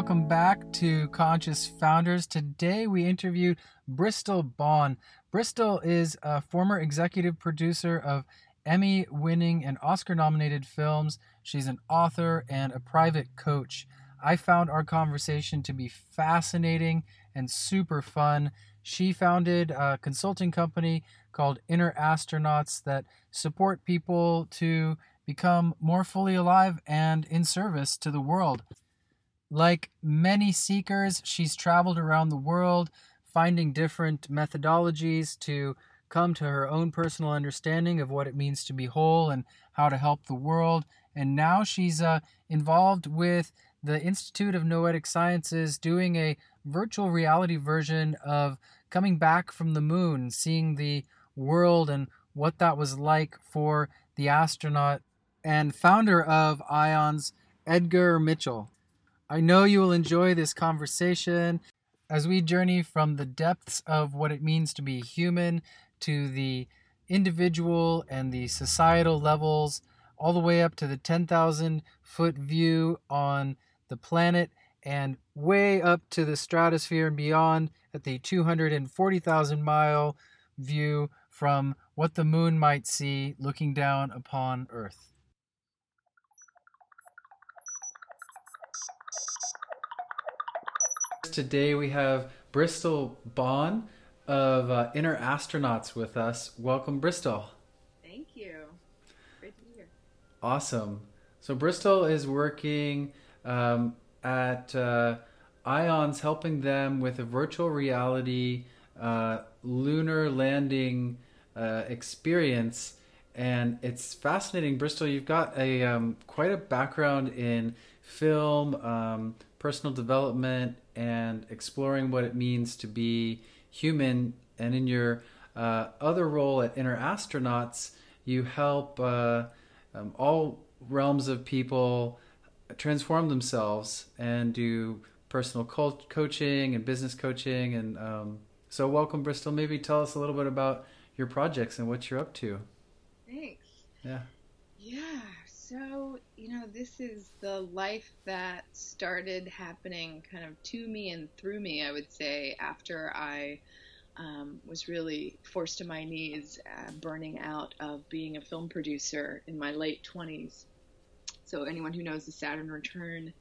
welcome back to Conscious Founders. Today we interviewed Bristol Bond. Bristol is a former executive producer of Emmy winning and Oscar nominated films. She's an author and a private coach. I found our conversation to be fascinating and super fun. She founded a consulting company called Inner Astronauts that support people to become more fully alive and in service to the world. Like many seekers, she's traveled around the world finding different methodologies to come to her own personal understanding of what it means to be whole and how to help the world. And now she's uh, involved with the Institute of Noetic Sciences doing a virtual reality version of coming back from the moon, seeing the world and what that was like for the astronaut and founder of IONS, Edgar Mitchell. I know you will enjoy this conversation as we journey from the depths of what it means to be human to the individual and the societal levels, all the way up to the 10,000 foot view on the planet and way up to the stratosphere and beyond at the 240,000 mile view from what the moon might see looking down upon Earth. Today we have Bristol Bond of uh, Inner Astronauts with us. Welcome, Bristol. Thank you. Great to be here. Awesome. So Bristol is working um, at uh, IONS, helping them with a virtual reality uh, lunar landing uh, experience, and it's fascinating. Bristol, you've got a um, quite a background in film, um, personal development, and exploring what it means to be human. And in your uh, other role at Inner Astronauts, you help uh, um, all realms of people transform themselves and do personal co- coaching and business coaching. And um, so, welcome, Bristol. Maybe tell us a little bit about your projects and what you're up to. Thanks. Yeah. Yeah. So, you know, this is the life that started happening kind of to me and through me, I would say, after I um, was really forced to my knees, uh, burning out of being a film producer in my late 20s. So, anyone who knows the Saturn return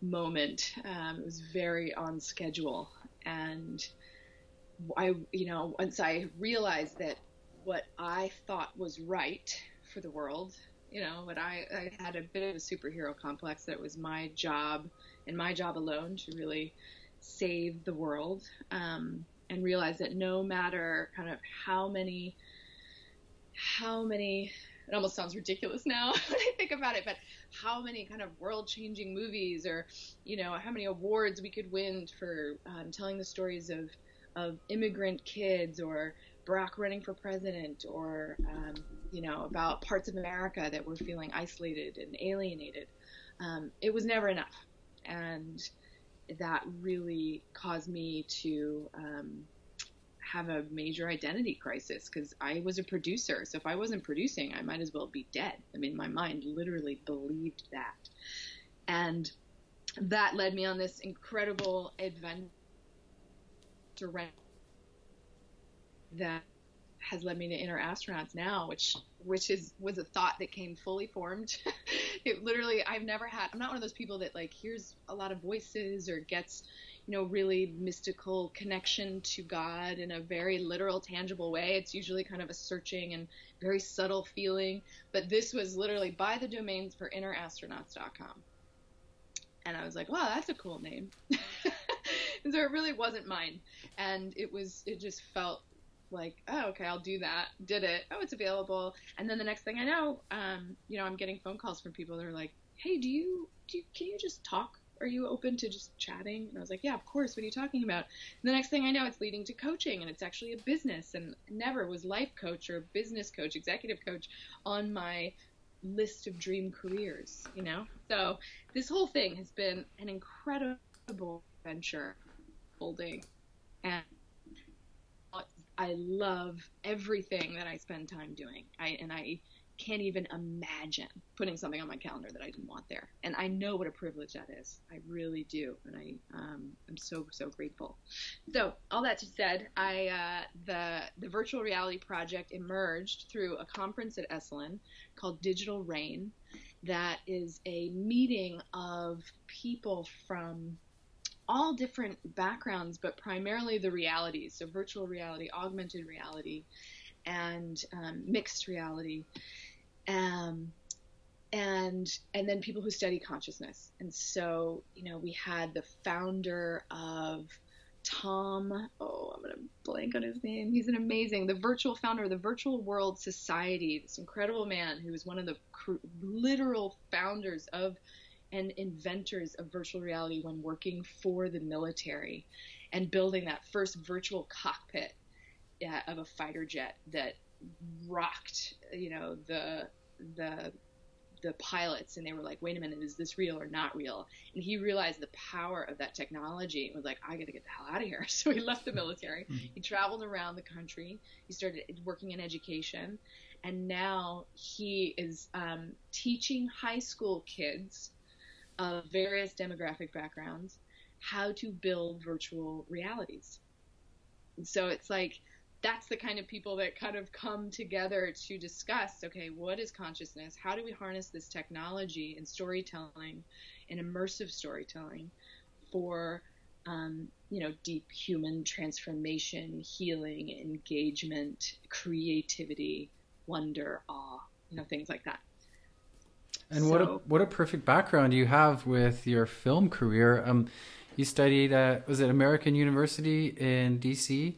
moment, um, it was very on schedule. And I, you know, once I realized that what I thought was right for the world you know, but I, I had a bit of a superhero complex that it was my job and my job alone to really save the world um, and realize that no matter kind of how many, how many, it almost sounds ridiculous now when I think about it, but how many kind of world changing movies or, you know, how many awards we could win for um, telling the stories of, of immigrant kids or Barack running for president or, um, you know, about parts of America that were feeling isolated and alienated. Um, it was never enough. And that really caused me to um, have a major identity crisis because I was a producer. So if I wasn't producing, I might as well be dead. I mean, my mind literally believed that. And that led me on this incredible adventure that has led me to inner astronauts now, which which is was a thought that came fully formed. it literally I've never had I'm not one of those people that like hears a lot of voices or gets you know really mystical connection to God in a very literal tangible way. It's usually kind of a searching and very subtle feeling, but this was literally buy the domains for innerastronauts.com. And I was like, wow, that's a cool name. and so it really wasn't mine. And it was, it just felt like, oh, okay, I'll do that. Did it. Oh, it's available. And then the next thing I know, um, you know, I'm getting phone calls from people that are like, hey, do you, do you, can you just talk? Are you open to just chatting? And I was like, yeah, of course. What are you talking about? And the next thing I know, it's leading to coaching, and it's actually a business. And never was life coach or business coach, executive coach on my list of dream careers. You know, so this whole thing has been an incredible adventure, holding, and I love everything that I spend time doing. I and I can't even imagine putting something on my calendar that I didn't want there. And I know what a privilege that is. I really do, and I um, I'm so so grateful. So all that said, I uh, the the virtual reality project emerged through a conference at Esalen called Digital Rain, that is a meeting of people from all different backgrounds, but primarily the realities. So virtual reality, augmented reality, and um, mixed reality um, and and then people who study consciousness. And so, you know, we had the founder of Tom. Oh, I'm gonna blank on his name. He's an amazing, the virtual founder of the Virtual World Society. This incredible man who was one of the cr- literal founders of and inventors of virtual reality when working for the military and building that first virtual cockpit uh, of a fighter jet that rocked, you know, the the the pilots and they were like, wait a minute, is this real or not real? And he realized the power of that technology and was like, I got to get the hell out of here. So he left the military. Mm-hmm. He traveled around the country. He started working in education. And now he is um, teaching high school kids of various demographic backgrounds how to build virtual realities. And so it's like, that's the kind of people that kind of come together to discuss okay what is consciousness how do we harness this technology in storytelling and immersive storytelling for um, you know deep human transformation healing engagement creativity wonder awe you know things like that and so, what a what a perfect background you have with your film career um you studied at was it american university in dc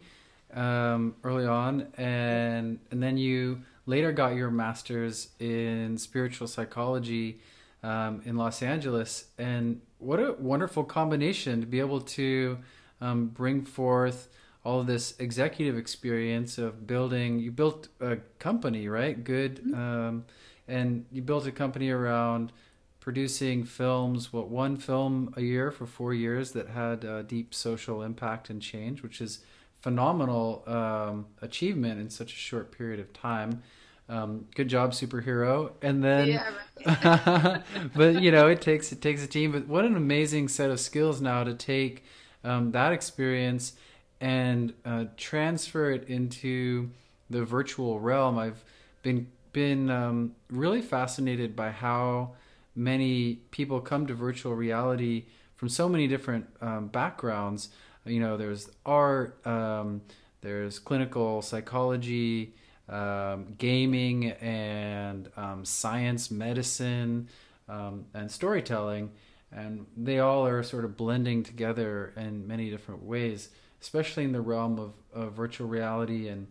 um, early on, and and then you later got your master's in spiritual psychology um, in Los Angeles. And what a wonderful combination to be able to um, bring forth all of this executive experience of building. You built a company, right? Good, mm-hmm. um, and you built a company around producing films. What one film a year for four years that had uh, deep social impact and change, which is phenomenal um, achievement in such a short period of time. Um, good job, superhero. And then, yeah, right. but you know, it takes it takes a team. But what an amazing set of skills now to take um, that experience and uh, transfer it into the virtual realm. I've been been um, really fascinated by how many people come to virtual reality from so many different um, backgrounds. You know there's art um, there's clinical psychology um, gaming and um, science medicine um, and storytelling. And they all are sort of blending together in many different ways especially in the realm of, of virtual reality and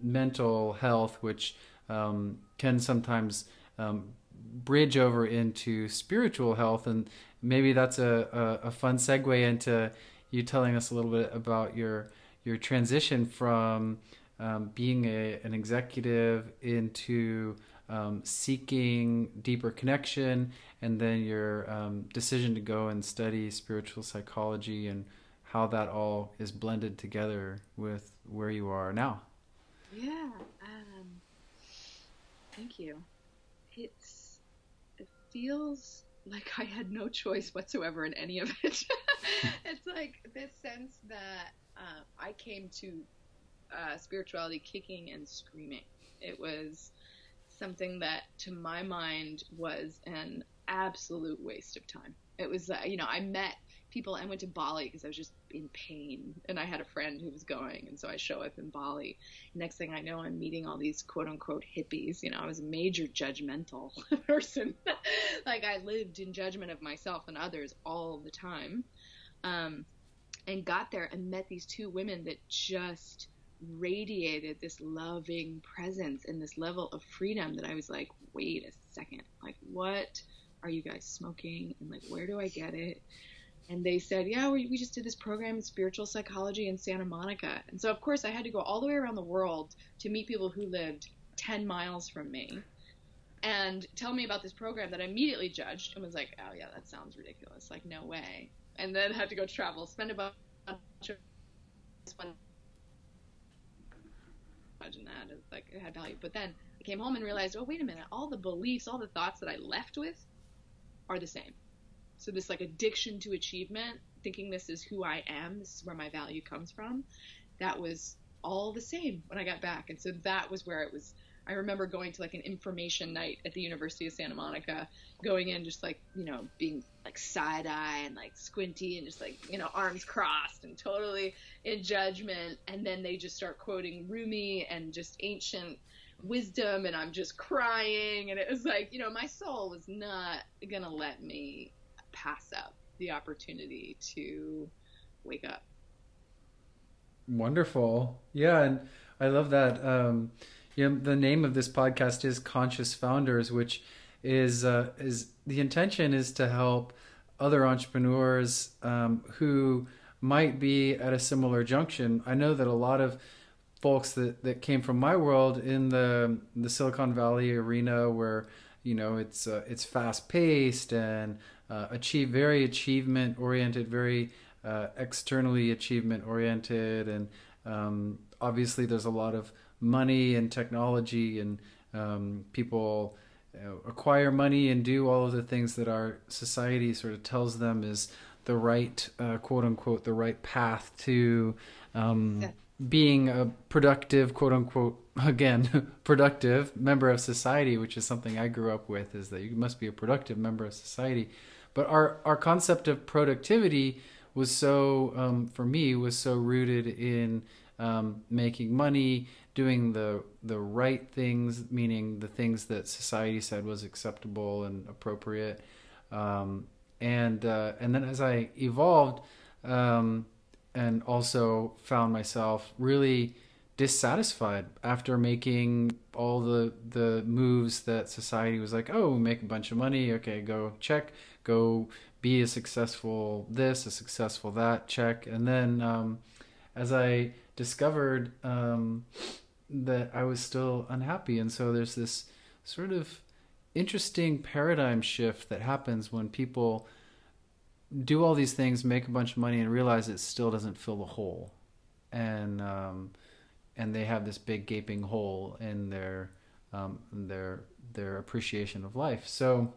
mental health which um, can sometimes bridge over into spiritual health and maybe that's a, a, a fun segue into you telling us a little bit about your your transition from um, being a, an executive into um, seeking deeper connection, and then your um, decision to go and study spiritual psychology and how that all is blended together with where you are now. Yeah. Thank you. It's it feels like I had no choice whatsoever in any of it. it's like this sense that uh, I came to uh, spirituality kicking and screaming. It was something that, to my mind, was an absolute waste of time. It was, uh, you know, I met people. I went to Bali because I was just in pain, and I had a friend who was going, and so I show up in Bali. Next thing I know, I'm meeting all these quote unquote hippies. You know, I was a major judgmental person. like I lived in judgment of myself and others all the time, um, and got there and met these two women that just radiated this loving presence and this level of freedom that I was like, wait a second, like what are you guys smoking and like where do I get it? And they said, "Yeah, we, we just did this program in spiritual psychology in Santa Monica." And so, of course, I had to go all the way around the world to meet people who lived 10 miles from me and tell me about this program that I immediately judged and was like, "Oh yeah, that sounds ridiculous. Like, no way." And then had to go travel, spend a bunch of imagine that as like it had value. But then I came home and realized, oh, wait a minute, all the beliefs, all the thoughts that I left with are the same. So this like addiction to achievement, thinking this is who I am, this is where my value comes from, that was all the same when I got back. And so that was where it was I remember going to like an information night at the University of Santa Monica, going in just like, you know, being like side eye and like squinty and just like, you know, arms crossed and totally in judgment. And then they just start quoting Rumi and just ancient wisdom and I'm just crying. And it was like, you know, my soul was not going to let me pass up the opportunity to wake up. Wonderful. Yeah. And I love that. Um, you know, the name of this podcast is Conscious Founders, which is uh, is the intention is to help other entrepreneurs um, who might be at a similar junction. I know that a lot of folks that, that came from my world in the the Silicon Valley arena, where you know it's uh, it's fast paced and uh, achieve very achievement oriented, very uh, externally achievement oriented, and um, obviously there's a lot of money and technology and um, people uh, acquire money and do all of the things that our society sort of tells them is the right uh, quote unquote the right path to um, yeah. being a productive quote unquote again productive member of society which is something i grew up with is that you must be a productive member of society but our our concept of productivity was so um, for me was so rooted in um, making money doing the the right things, meaning the things that society said was acceptable and appropriate. Um, and uh, and then as I evolved, um, and also found myself really dissatisfied after making all the the moves that society was like, oh, make a bunch of money, okay, go check, go be a successful this, a successful that, check, and then um, as I discovered um, that I was still unhappy. And so there's this sort of interesting paradigm shift that happens when people do all these things, make a bunch of money, and realize it still doesn't fill the hole, and um, and they have this big gaping hole in their um, their their appreciation of life. So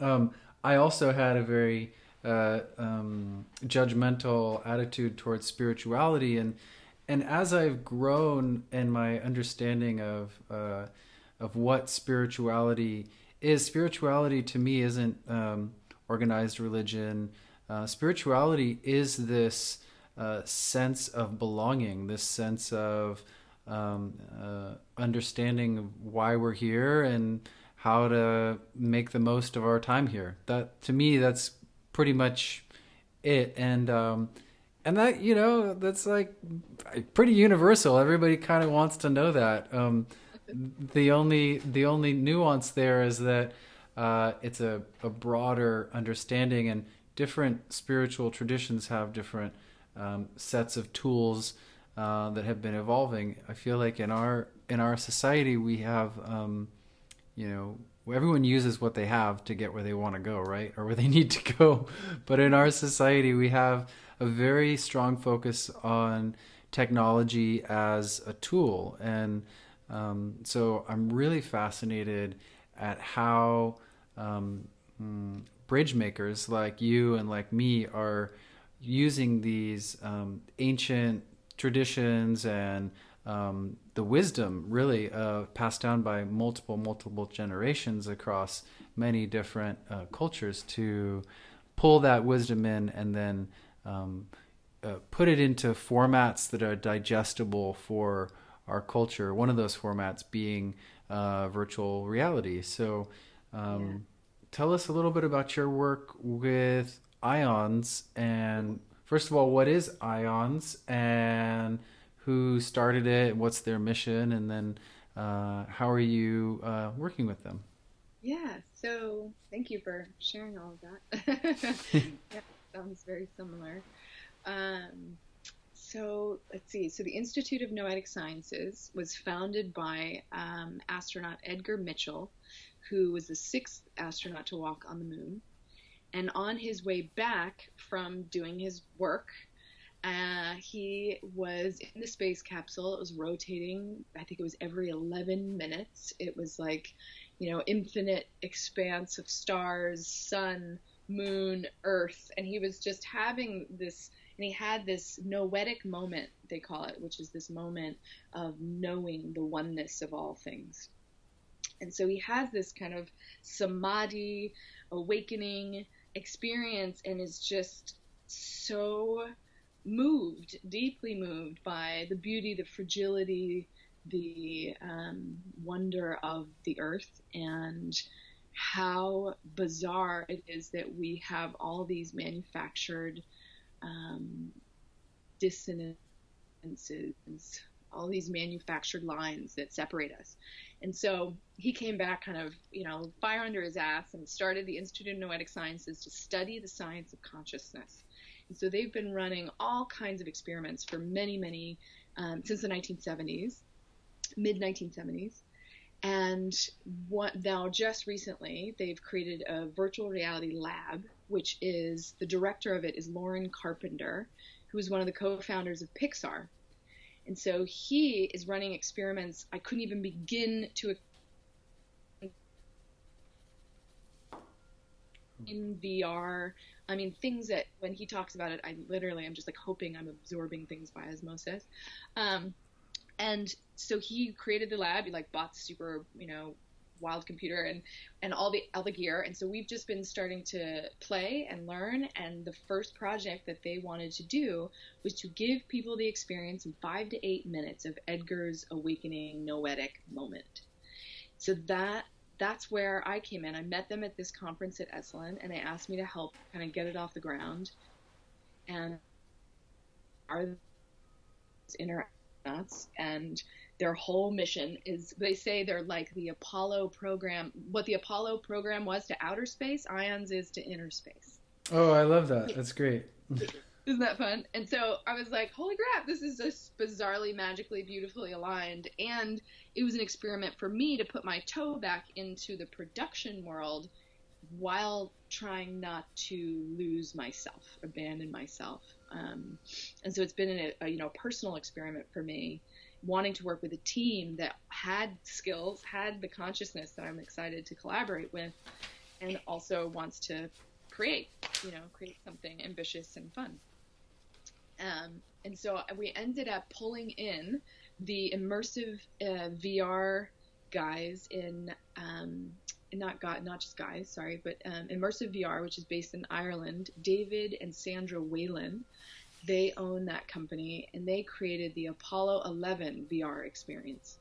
um, I also had a very uh, um, judgmental attitude towards spirituality, and and as I've grown in my understanding of uh, of what spirituality is, spirituality to me isn't um, organized religion. Uh, spirituality is this uh, sense of belonging, this sense of um, uh, understanding why we're here and how to make the most of our time here. That to me, that's pretty much it. And um, and that you know that's like pretty universal everybody kind of wants to know that um, the only the only nuance there is that uh, it's a, a broader understanding and different spiritual traditions have different um, sets of tools uh, that have been evolving i feel like in our in our society we have um, you know everyone uses what they have to get where they want to go right or where they need to go but in our society we have a very strong focus on technology as a tool. And um, so I'm really fascinated at how um, mm, bridge makers like you and like me are using these um, ancient traditions and um, the wisdom really uh, passed down by multiple multiple generations across many different uh, cultures to pull that wisdom in and then um, uh, put it into formats that are digestible for our culture. One of those formats being uh, virtual reality. So, um, yeah. tell us a little bit about your work with Ions. And first of all, what is Ions and who started it? What's their mission? And then, uh, how are you uh, working with them? Yeah, so thank you for sharing all of that. yeah sounds very similar. Um, so let's see. So the Institute of Noetic Sciences was founded by um, astronaut Edgar Mitchell, who was the sixth astronaut to walk on the moon. And on his way back from doing his work, Uh, he was in the space capsule. It was rotating. I think it was every 11 minutes. It was like, you know, infinite expanse of stars, sun, moon, earth. And he was just having this, and he had this noetic moment, they call it, which is this moment of knowing the oneness of all things. And so he has this kind of samadhi, awakening experience, and is just so moved, deeply moved by the beauty, the fragility, the um, wonder of the earth, and how bizarre it is that we have all these manufactured um, dissonances, all these manufactured lines that separate us. And so he came back kind of, you know, fire under his ass and started the Institute of Noetic Sciences to study the science of consciousness. And so they've been running all kinds of experiments for many, many, um, since the 1970s, mid 1970s. And what, now, just recently, they've created a virtual reality lab, which is the director of it is Loren Carpenter, who is one of the co founders of Pixar. And so he is running experiments I couldn't even begin to in VR. I mean, things that when he talks about it, I literally I'm just like hoping I'm absorbing things by osmosis. Um, and so he created the lab. He like bought the super, you know, wild computer and and all the all the gear. And so we've just been starting to play and learn. And the first project that they wanted to do was to give people the experience in five to eight minutes of Edgar's awakening noetic moment. So that that's where I came in. I met them at this conference at Esalen, and they asked me to help kind of get it off the ground. And are internets and their whole mission is they say they're like the Apollo program. What the Apollo program was to outer space, IONS is to inner space. Oh, I love that. That's great. Isn't that fun? And so I was like, holy crap, this is just bizarrely, magically, beautifully aligned. And it was an experiment for me to put my toe back into the production world while trying not to lose myself, abandon myself. Um, and so it's been a, a, you know personal experiment for me, wanting to work with a team that had skills, had the consciousness that I'm excited to collaborate with, and also wants to create, you know, create something ambitious and fun. Um, and so we ended up pulling in the immersive uh, VR guys in, um, not got not just guys, sorry, but um, immersive VR, which is based in Ireland. David and Sandra Whelan, they own that company, and they created the Apollo 11 VR experience.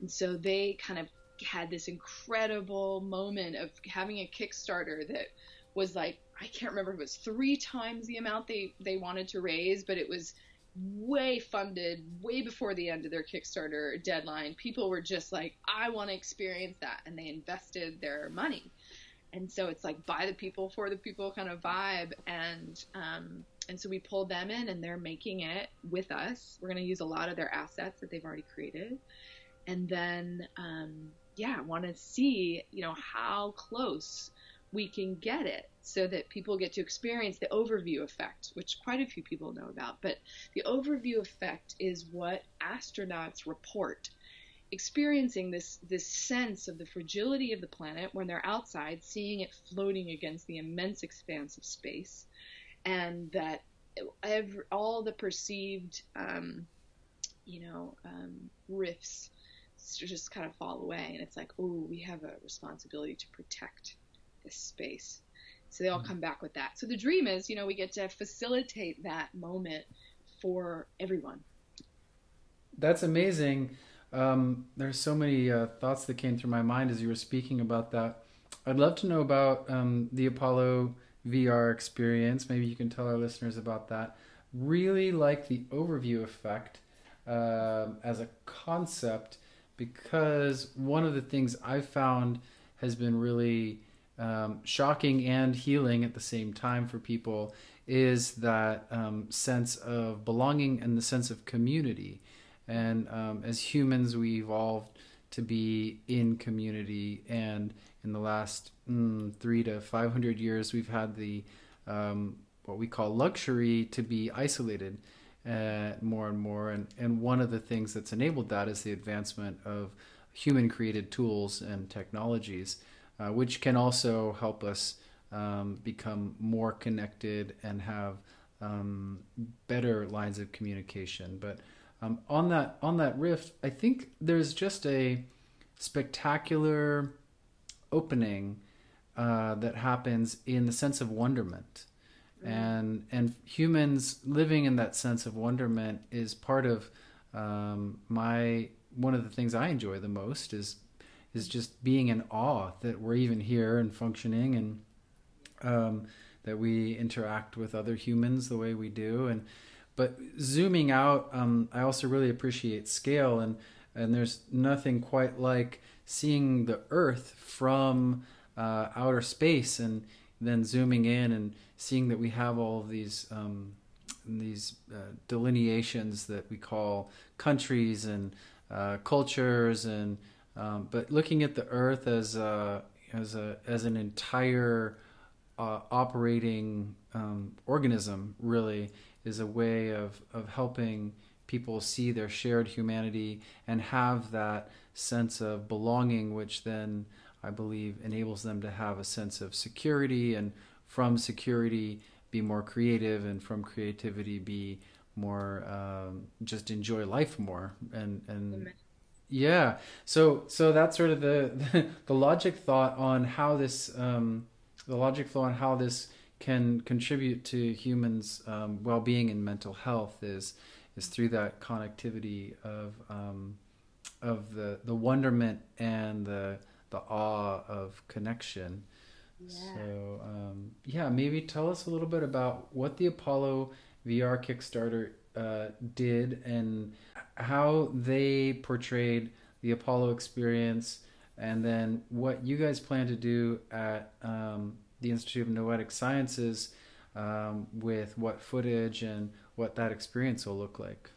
And so they kind of had this incredible moment of having a Kickstarter that was like I can't remember if it was three times the amount they they wanted to raise, but it was way funded way before the end of their Kickstarter deadline. People were just like, I want to experience that, and they invested their money. And so it's like by the people for the people kind of vibe, and um, and so we pulled them in, and they're making it with us. We're going to use a lot of their assets that they've already created, and then um, yeah, want to see you know how close we can get it so that people get to experience the overview effect, which quite a few people know about. But the overview effect is what astronauts report experiencing this this sense of the fragility of the planet when they're outside seeing it floating against the immense expanse of space and that every, all the perceived um, you know um, rifts just kind of fall away and it's like oh we have a responsibility to protect this space. So they all mm-hmm. come back with that. So the dream is, you know, we get to facilitate that moment for everyone. That's amazing. Um, there's so many uh, thoughts that came through my mind as you were speaking about that. I'd love to know about um, the Apollo VR experience. Maybe you can tell our listeners about that. Really like the overview effect uh, as a concept because one of the things I've found has been really um, shocking and healing at the same time for people is that um, sense of belonging and the sense of community. And um, as humans, we evolved to be in community. And in the last mm, three to 500 years, we've had the um, what we call luxury to be isolated uh, more and more. And, and one of the things that's enabled that is the advancement of human created tools and technologies, uh, which can also help us um, become more connected and have um, better lines of communication. But um, on that on that rift, I think there's just a spectacular opening uh, that happens in the sense of wonderment. Mm. And and humans living in that sense of wonderment is part of um, my one of the things I enjoy the most is is just being in awe that we're even here and functioning and um, that we interact with other humans the way we do. And but zooming out um, I also really appreciate scale and and there's nothing quite like seeing the earth from uh, outer space and then zooming in and seeing that we have all of these um, these uh, delineations that we call countries and uh, cultures and um, but looking at the earth as a, as a as an entire uh, operating um, organism really is a way of of helping people see their shared humanity and have that sense of belonging which then I believe enables them to have a sense of security and from security be more creative and from creativity be more um, just enjoy life more and and yeah so so that's sort of the, the, the logic thought on how this um, the logic thought on how this can contribute to humans um, well-being and mental health is is through that connectivity of um, of the the wonderment and the the awe of connection yeah. so um, yeah maybe tell us a little bit about what the apollo VR Kickstarter uh, did and how they portrayed the Apollo experience, and then what you guys plan to do at um, the Institute of Noetic Sciences um, with what footage and what that experience will look like.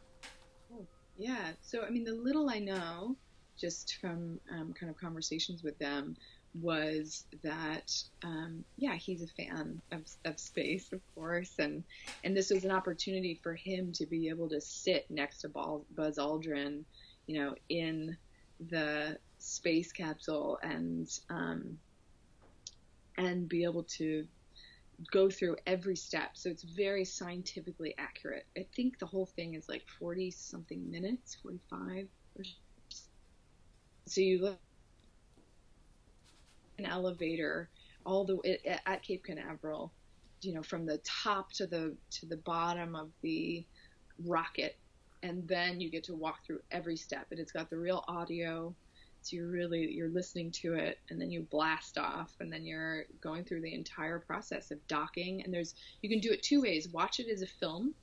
Yeah, so I mean, the little I know, just from um, kind of conversations with them, was that um, yeah he's a fan of, of space of course. And and this was an opportunity for him to be able to sit next to Buzz Aldrin you know in the space capsule and um, and be able to go through every step. So it's very scientifically accurate. I think the whole thing is like 40 something minutes 45 so you look an elevator all the way at Cape Canaveral, you know, from the top to the to the bottom of the rocket, and then you get to walk through every step. And it's got the real audio, so you're really you're listening to it, and then you blast off, and then you're going through the entire process of docking. And there's you can do it two ways: watch it as a film,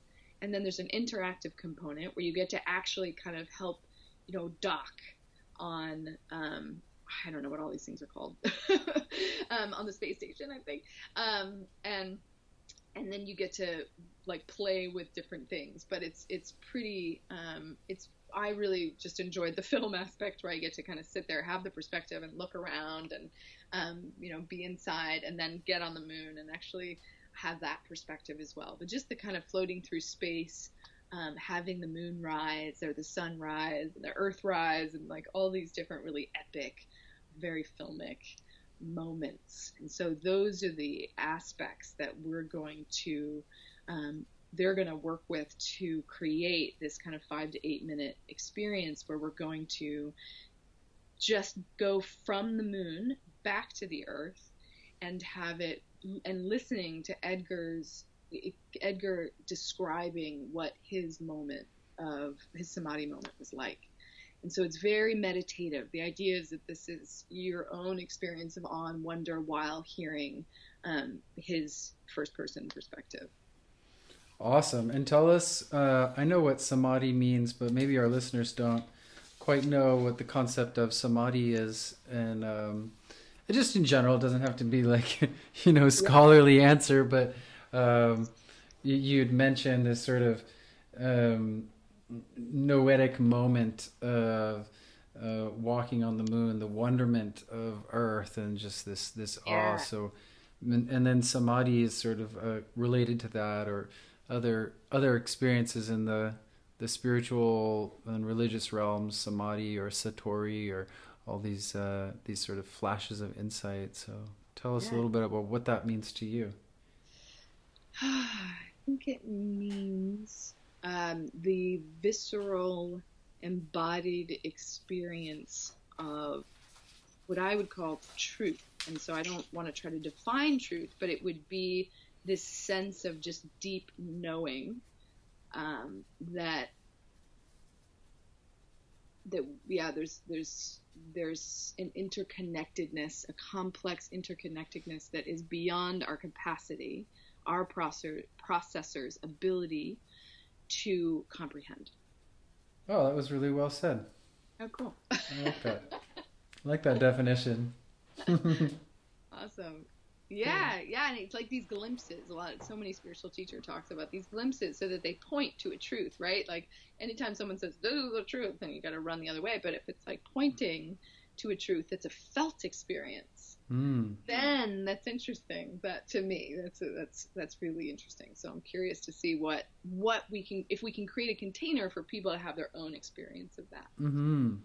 and then there's an interactive component where you get to actually kind of help, you know, dock on um, I don't know what all these things are called um, on the space station, I think. Um, and and then you get to like play with different things, but it's it's pretty. Um, it's I really just enjoyed the film aspect where I get to kind of sit there, have the perspective, and look around, and um, you know, be inside, and then get on the moon and actually have that perspective as well. But just the kind of floating through space um, having the moon rise or the sun rise and the earth rise and like all these different really epic, very filmic moments. And so those are the aspects that we're going to, um, they're going to work with to create this kind of five to eight minute experience where we're going to just go from the moon back to the earth and have it and listening to Edgar's Edgar describing what his moment of his samadhi moment was like. And so it's very meditative. The idea is that this is your own experience of awe and wonder while hearing um, his first person perspective. Awesome. And tell us, uh, I know what samadhi means, but maybe our listeners don't quite know what the concept of samadhi is. And um, just in general, it doesn't have to be like, you know, scholarly answer, but um, you, you'd mentioned this sort of um, noetic moment of uh, walking on the moon, the wonderment of Earth, and just this this yeah. awe. So and, and, then samadhi is sort of uh, related to that, or other other experiences in the the spiritual and religious realms, samadhi or satori, or all these uh, these sort of flashes of insight. So tell us yeah. a little bit about what that means to you. I think it means um, the visceral, embodied experience of what I would call truth. And so I don't want to try to define truth, but it would be this sense of just deep knowing um, that that yeah there's there's there's an interconnectedness a complex interconnectedness that is beyond our capacity our processor, processor's ability to comprehend oh that was really well said oh cool i like that i like that definition awesome yeah, yeah, and it's like these glimpses. A lot, so many spiritual teacher talks about these glimpses, so that they point to a truth, right? Like anytime someone says this is the truth, then you got to run the other way. But if it's like pointing to a truth that's a felt experience, mm. then that's interesting. That to me, that's a, that's that's really interesting. So I'm curious to see what what we can if we can create a container for people to have their own experience of that. Hmm.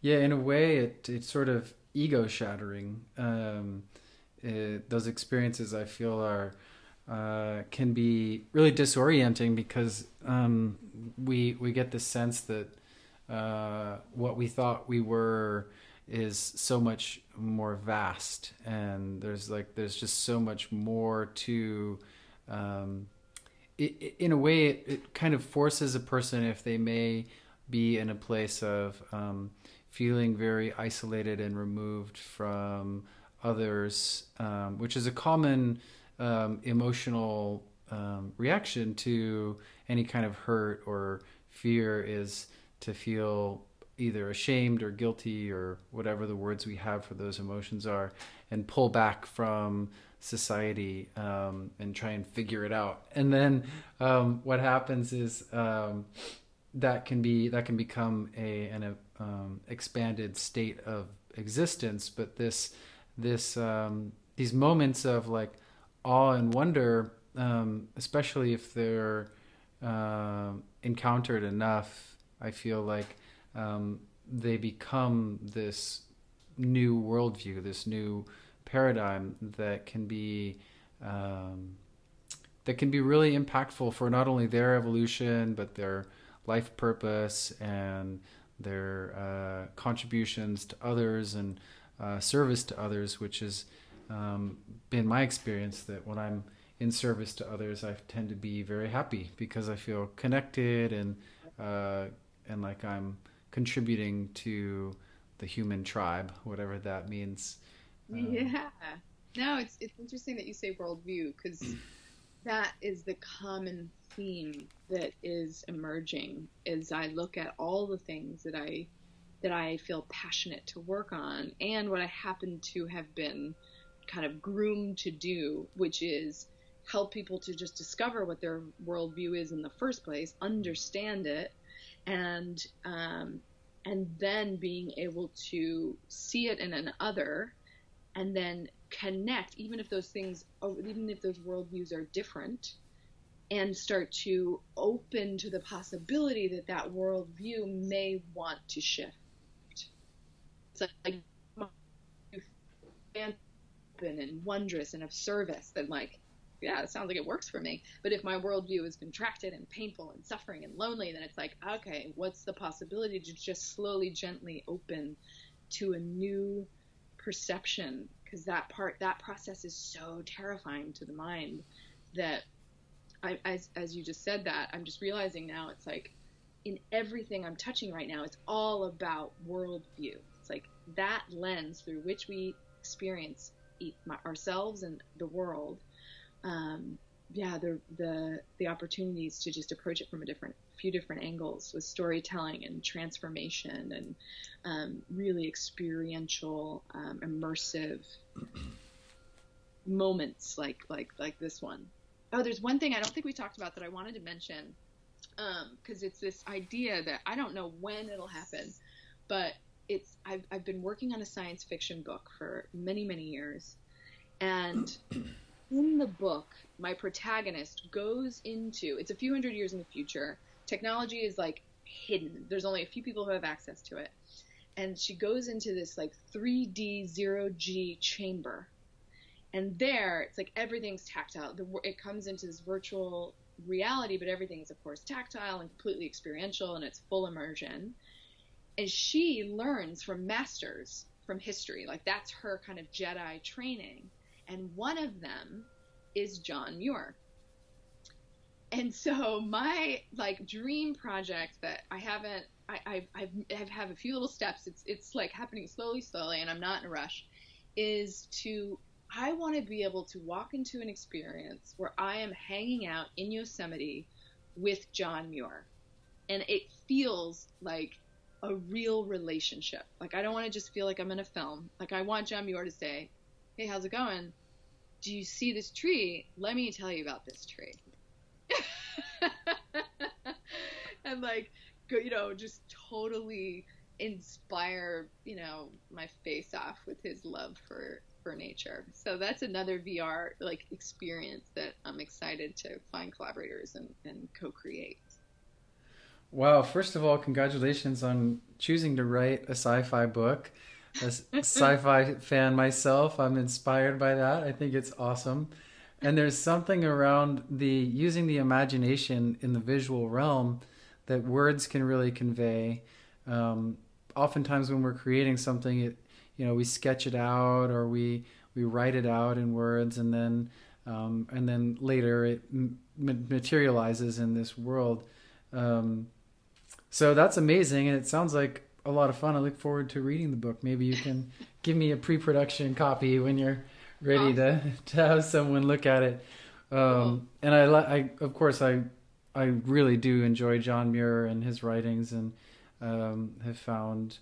Yeah, in a way, it it's sort of ego shattering. Um, it, those experiences I feel are uh, can be really disorienting because um, we we get the sense that uh, what we thought we were is so much more vast, and there's like there's just so much more to. Um, it, in a way, it, it, kind of forces a person if they may be in a place of um, feeling very isolated and removed from others, um, which is a common um, emotional um, reaction to any kind of hurt or fear, is to feel either ashamed or guilty or whatever the words we have for those emotions are, and pull back from society um, and try and figure it out. And then um, what happens is um, that can be that can become a an um, expanded state of existence. But this this um, these moments of like awe and wonder, um, especially if they're uh, encountered enough, I feel like um, they become this new worldview, this new paradigm that can be um, that can be really impactful for not only their evolution but their life purpose and their uh, contributions to others and uh, service to others, which has um, been my experience that when I'm in service to others, I tend to be very happy because I feel connected and uh, and like I'm contributing to the human tribe, whatever that means. Um, yeah. No, it's it's interesting that you say worldview because that is the common theme that is emerging as I look at all the things that I that I feel passionate to work on and what I happen to have been kind of groomed to do, which is help people to just discover what their worldview is in the first place, understand it, and um, and then being able to see it in an other, and then connect, even if those things, even if those worldviews are different, and start to open to the possibility that that worldview may want to shift. It's like open and wondrous and of service, then like, yeah, it sounds like it works for me. But if my worldview is contracted and painful and suffering and lonely, then it's like, okay, what's the possibility to just slowly, gently open to a new perception? Because that part, that process is so terrifying to the mind that I, as, as you just said that, I'm just realizing now it's like in everything I'm touching right now, it's all about worldview. It's like that lens through which we experience ourselves and the world. Um, yeah, the the the opportunities to just approach it from a different few different angles with storytelling and transformation and um, really experiential, um, immersive moments like like like this one. Oh, there's one thing I don't think we talked about that I wanted to mention because um, it's this idea that I don't know when it'll happen, but it's I've, I've been working on a science fiction book for many many years And in the book, my protagonist goes into it's a few hundred years in the future. Technology is like hidden. There's only a few people who have access to it. And she goes into this like 3D zero G chamber. And there, it's like everything's tactile. It comes into this virtual reality, but everything is, of course, tactile and completely experiential, and it's full immersion. And she learns from masters from history. Like, that's her kind of Jedi training. And one of them is John Muir. And so my like dream project that I haven't I, I've, I've have a few little steps. It's it's like happening slowly, slowly, and I'm not in a rush. Is to I want to be able to walk into an experience where I am hanging out in Yosemite with John Muir. And it feels like a real relationship. Like I don't want to just feel like I'm in a film. Like I want John Muir to say, "Hey, how's it going? Do you see this tree? Let me tell you about this tree." and like you know, just totally inspire, you know, my face off with his love for for nature. So that's another VR like experience that I'm excited to find collaborators and, and co-create. Wow! First of all, congratulations on choosing to write a sci-fi book. As a sci-fi fan myself, I'm inspired by that. I think it's awesome. And there's something around the using the imagination in the visual realm that words can really convey. Um, oftentimes, when we're creating something, it you know we sketch it out or we we write it out in words and then um, and then later it m- materializes in this world um, so that's amazing and it sounds like a lot of fun i look forward to reading the book maybe you can give me a pre-production copy when you're ready awesome. to, to have someone look at it um, and I, I of course i i really do enjoy john muir and his writings and um, have found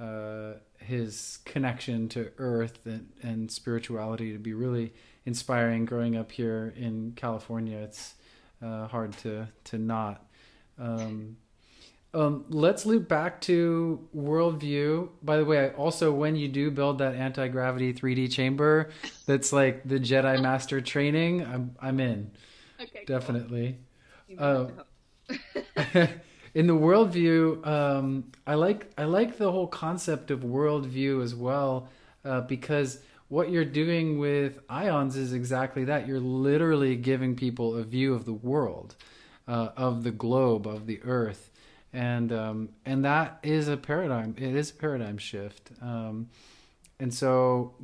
uh, his connection to earth and, and spirituality to be really inspiring growing up here in California. It's uh, hard to, to not. Um, um, let's loop back to worldview. By the way, I also when you do build that anti gravity 3D chamber, that's like the Jedi Master training. I'm I'm in. Okay, definitely. Cool. Uh, in the worldview, um, I like I like the whole concept of worldview as well, uh, because what you're doing with IONS is exactly that. You're literally giving people a view of the world, uh, of the globe, of the Earth, and um, and that is a paradigm. It is a paradigm shift. Um, and so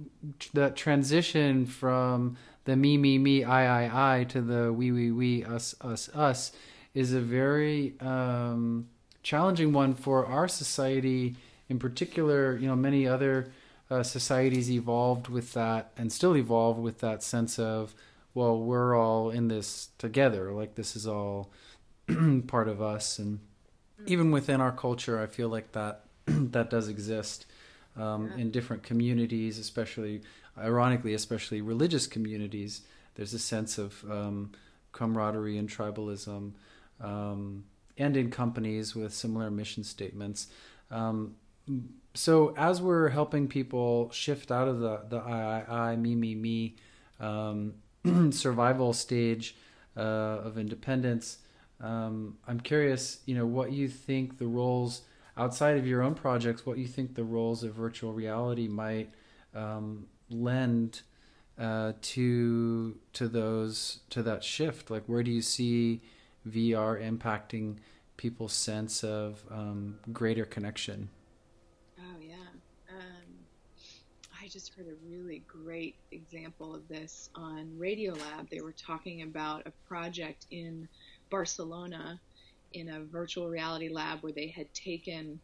that transition from the me me me I I I to the we we we us us us is a very um, challenging one for our society in particular. You know, many other uh, societies evolved with that and still evolve with that sense of, well, we're all in this together. Like this is all part of us, and even within our culture, I feel like that that does exist um, yeah. in different communities, especially ironically, especially religious communities. There's a sense of um, camaraderie and tribalism um, and in companies with similar mission statements. Um, so as we're helping people shift out of the the I I, I me me me um, survival stage uh, of independence, um, I'm curious, you know, what you think the roles outside of your own projects, what you think the roles of virtual reality might um, lend uh, to to those to that shift. Like, where do you see VR impacting people's sense of um, greater connection? Oh yeah, um, I just heard a really great example of this on Radiolab. They were talking about a project in Barcelona in a virtual reality lab where they had taken,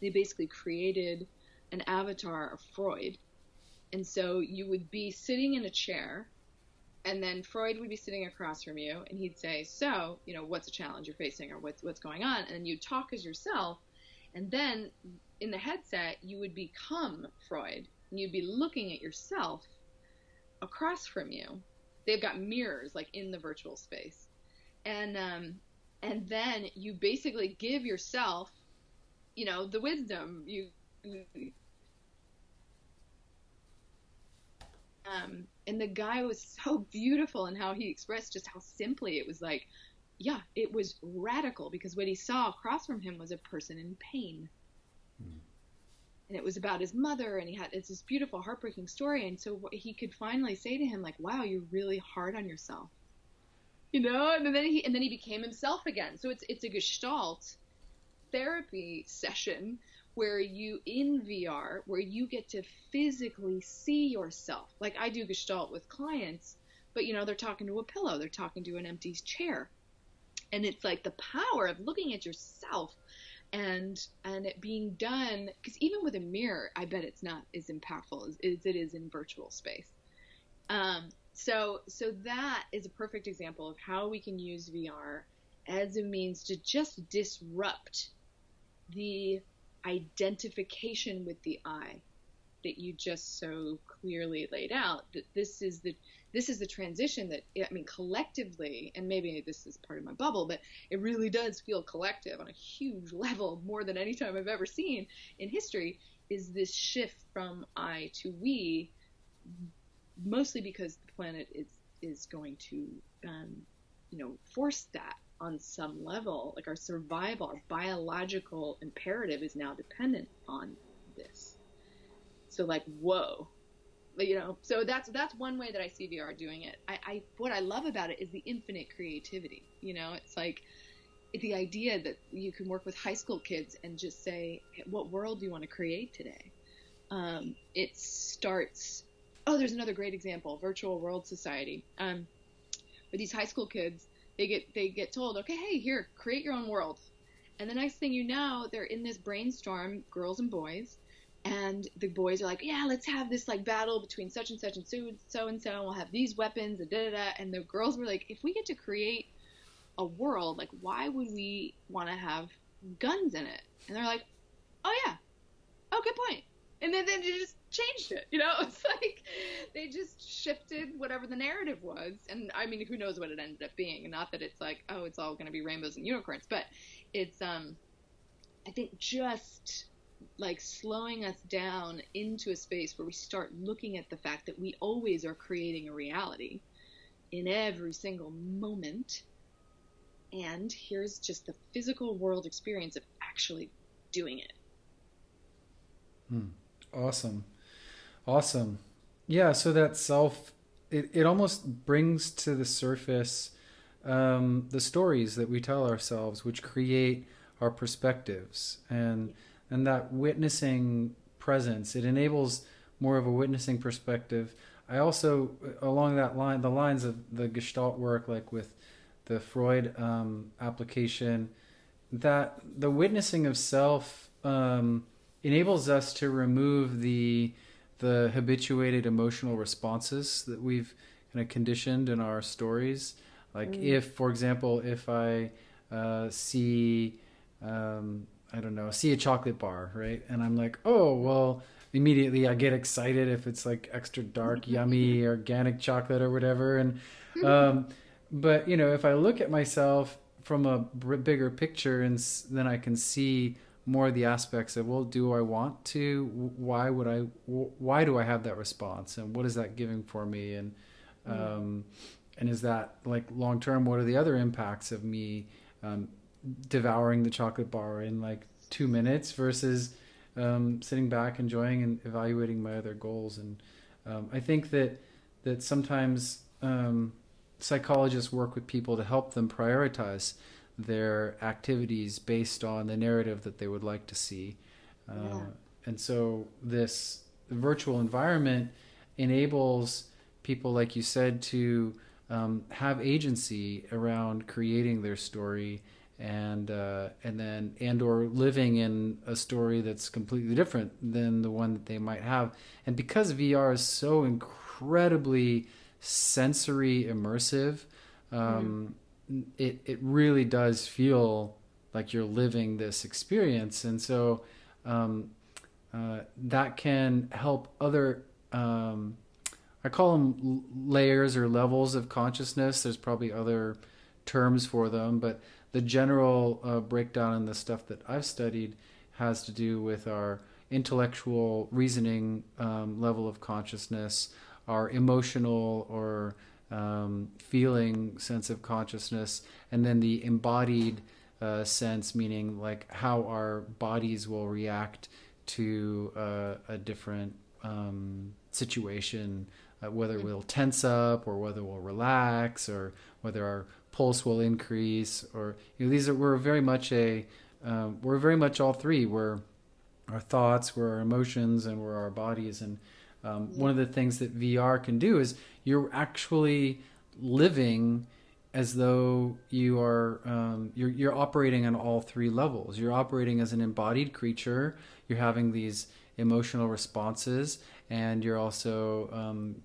they basically created an avatar of Freud. And so you would be sitting in a chair and then Freud would be sitting across from you, and he'd say, "So, you know, what's a challenge you're facing, or what's what's going on?" And you'd talk as yourself, and then in the headset you would become Freud, and you'd be looking at yourself across from you. They've got mirrors like in the virtual space, and um, and then you basically give yourself, you know, the wisdom you. Um, and the guy was so beautiful in how he expressed just how simply it was like, yeah, it was radical because what he saw across from him was a person in pain. Mm. And it was about his mother, and he had it's this beautiful, heartbreaking story. And so he could finally say to him, like, "Wow, you're really hard on yourself," you know. And then he and then he became himself again. So it's it's a Gestalt therapy session where you in VR where you get to physically see yourself. Like I do Gestalt with clients, but you know, they're talking to a pillow, they're talking to an empty chair. And it's like the power of looking at yourself and and it being done because even with a mirror, I bet it's not as impactful as, as it is in virtual space. Um, so so that is a perfect example of how we can use VR as a means to just disrupt the identification with the I that you just so clearly laid out that this is the this is the transition that I mean collectively and maybe this is part of my bubble but it really does feel collective on a huge level more than any time I've ever seen in history is this shift from I to we mostly because the planet is is going to um, you know force that on some level. Like our survival, our biological imperative is now dependent on this. So like, whoa. You know, so that's that's one way that I see VR doing it. I, I what I love about it is the infinite creativity. You know, it's like the idea that you can work with high school kids and just say, what world do you want to create today? Um, it starts. Oh, there's another great example: Virtual World Society. Um, these high school kids, they get they get told, okay, hey, here, create your own world. And the next thing you know, they're in this brainstorm, girls and boys, and the boys are like, yeah, let's have this like battle between such and such and so so and so. And we'll have these weapons and da da da. And the girls were like, if we get to create a world, like why would we want to have guns in it? And they're like, oh yeah, oh good point. And then they just changed it. You know, it's like they just shifted whatever the narrative was. And I mean, who knows what it ended up being? Not that it's like, oh, it's all going to be rainbows and unicorns, but it's, um, I think just like slowing us down into a space where we start looking at the fact that we always are creating a reality in every single moment. And here's just the physical world experience of actually doing it. Hmm. Awesome. Awesome. Yeah, so that self it, it almost brings to the surface um, the stories that we tell ourselves, which create our perspectives and and that witnessing presence. It enables more of a witnessing perspective. I also, along that line, the lines of the Gestalt work, like with the Freud um, application, that the witnessing of self um, enables us to remove the the habituated emotional responses that we've kind of conditioned in our stories. Like mm. if, for example, if I uh, see, um, I don't know, see a chocolate bar, right, and I'm like, oh well, immediately I get excited if it's like extra dark, yummy, organic chocolate or whatever, and um, but you know, if I look at myself from a bigger picture, and then I can see more of the aspects of well do i want to? Why would i why do i have that response? And what is that giving for me? And mm. um, and is that like long term what are the other impacts of me um, devouring the chocolate bar in like two minutes versus um, sitting back enjoying and evaluating my other goals? And um, i think that that sometimes um, psychologists work with people to help them prioritize their activities based on the narrative that they would like to see. Uh, yeah. And so this virtual environment enables people, like you said, to um, have agency around creating their story and uh, and then and or living in a story that's completely different than the one that they might have. And because VR is so incredibly sensory immersive. Um, mm-hmm it it really does feel like you're living this experience, and so um, uh, that can help other. Um, I call them layers or levels of consciousness. There's probably other terms for them, but the general uh, breakdown in the stuff that I've studied has to do with our intellectual reasoning um, level of consciousness, our emotional or um, feeling sense of consciousness, and then the embodied uh, sense, meaning like how our bodies will react to uh, a different um, situation, uh, whether we'll tense up or whether we'll relax or whether our pulse will increase or you know these are we're very much a um, we're very much all three. We're our thoughts we're our emotions and we're our bodies and um, yeah. one of the things that VR can do is you're actually living as though you are um, you're you're operating on all three levels. You're operating as an embodied creature. You're having these emotional responses, and you're also um,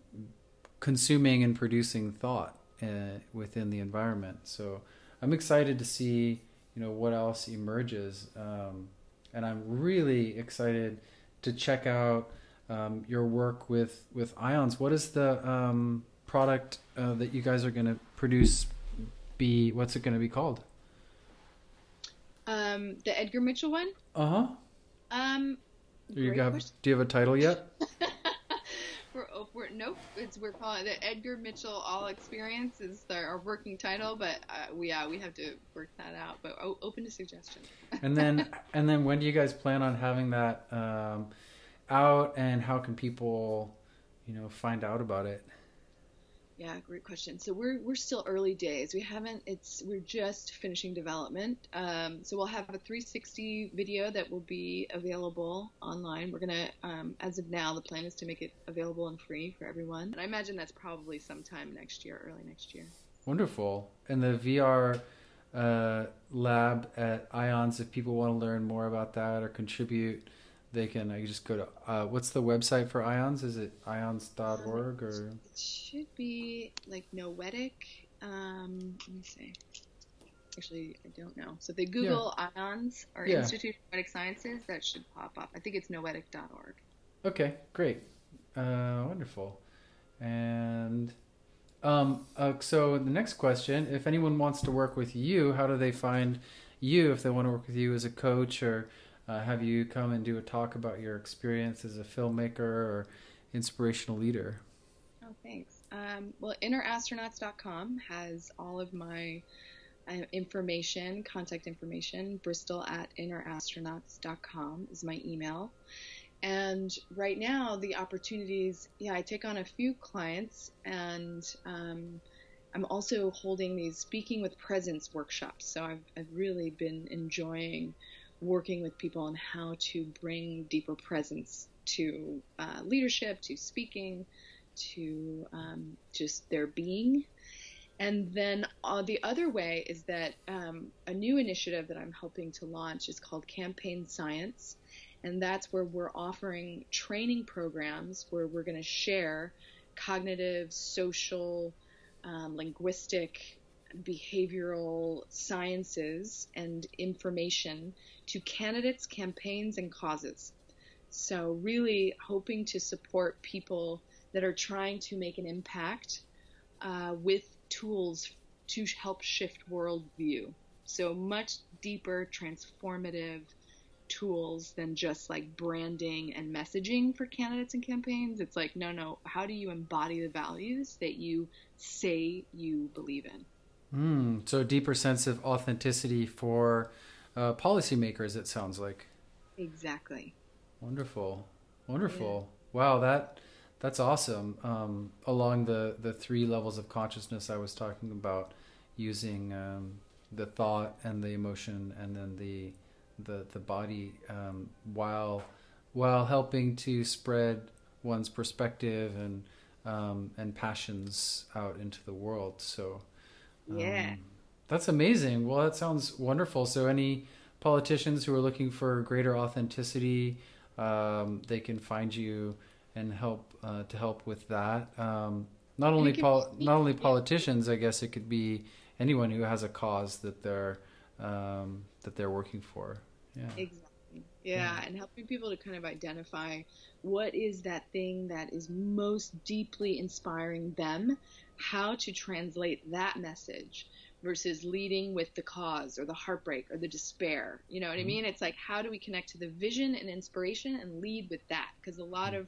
consuming and producing thought uh, within the environment. So I'm excited to see you know what else emerges, um, and I'm really excited to check out um, your work with with IONS. What is the um, product uh, that you guys are going to produce be what's it going to be called? Um, the Edgar Mitchell one. Uh huh. Um, do you have Do you have a title yet? we're, oh, we're nope. It's we're calling it the Edgar Mitchell All Experience is the, our working title, but uh, we yeah we have to work that out. But oh, open to suggestions. and then and then when do you guys plan on having that um, out? And how can people, you know, find out about it? Yeah, great question. So we're we're still early days. We haven't. It's we're just finishing development. Um, so we'll have a 360 video that will be available online. We're gonna, um, as of now, the plan is to make it available and free for everyone. And I imagine that's probably sometime next year, early next year. Wonderful. And the VR uh, lab at IONS, if people want to learn more about that or contribute they can I just go to uh, what's the website for IONS? Is it ions.org or? it should be like noetic um, let me see. Actually I don't know. So if they google yeah. IONS or yeah. institute of noetic sciences that should pop up. I think it's noetic.org okay great. Uh, wonderful. And um, uh, so the next question if anyone wants to work with you how do they find you if they want to work with you as a coach or uh, have you come and do a talk about your experience as a filmmaker or inspirational leader? Oh, thanks. Um, well, innerastronauts.com has all of my uh, information, contact information. Bristol at innerastronauts.com is my email. And right now, the opportunities, yeah, I take on a few clients and um, I'm also holding these speaking with presence workshops. So I've, I've really been enjoying working with people on how to bring deeper presence to uh, leadership, to speaking, to um, just their being. And then uh, the other way is that um, a new initiative that I'm helping to launch is called Campaign Science. And that's where we're offering training programs where we're going to share cognitive, social, um, linguistic, behavioral sciences and information to candidates, campaigns, and causes. So, really hoping to support people that are trying to make an impact uh, with tools to help shift worldview. So, much deeper, transformative tools than just like branding and messaging for candidates and campaigns. It's like, no, no, how do you embody the values that you say you believe in? Mm, so, a deeper sense of authenticity for uh, policymakers. It sounds like. Exactly. Wonderful, wonderful. Yeah. Wow, that that's awesome. Um, along the the three levels of consciousness I was talking about, using um, the thought and the emotion, and then the the the body, um, while while helping to spread one's perspective and um, and passions out into the world. So, yeah, um, that's amazing. Well, that sounds wonderful. So, any politicians who are looking for greater authenticity, um, they can find you and help uh, to help with that. Um, not only pol- not only politicians, I guess it could be anyone who has a cause that they're um, that they're working for. Yeah. Exactly. Yeah, yeah, and helping people to kind of identify what is that thing that is most deeply inspiring them, how to translate that message versus leading with the cause or the heartbreak or the despair. You know what mm-hmm. I mean? It's like how do we connect to the vision and inspiration and lead with that? Because a lot mm-hmm. of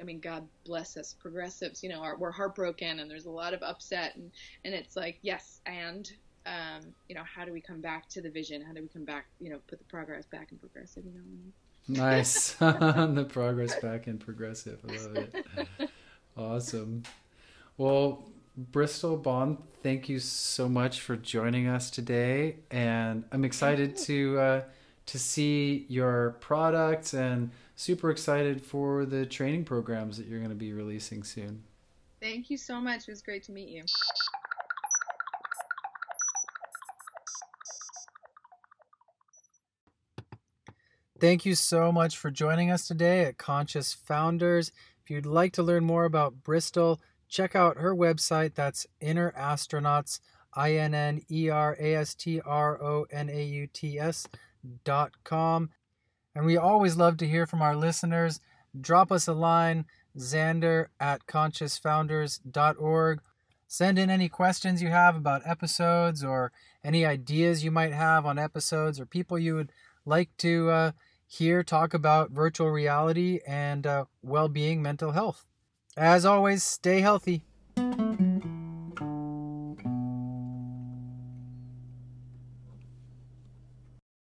I mean, God bless us progressives. You know, are, we're heartbroken and there's a lot of upset, and and it's like yes, and um, you know, how do we come back to the vision? How do we come back? You know, put the progress back in progressive. You know. what I mean? Nice, the progress back in progressive. I love it. Awesome. Well, Bristol Baughan, thank you so much for joining us today, and I'm excited to uh, to see your products and super excited for the training programs that you're going to be releasing soon. Thank you so much. It was great to meet you. Thank you so much for joining us today at Conscious Founders. If you'd like to learn more about Bristol, check out her website. That's Inner Astronauts, I N N E R A S T R O N A U T S dot com. And we always love to hear from our listeners. Drop us a line, xander at consciousfounders.org. Send in any questions you have about episodes or any ideas you might have on episodes or people you would like to uh, hear talk about virtual reality and uh, well being mental health. As always, stay healthy.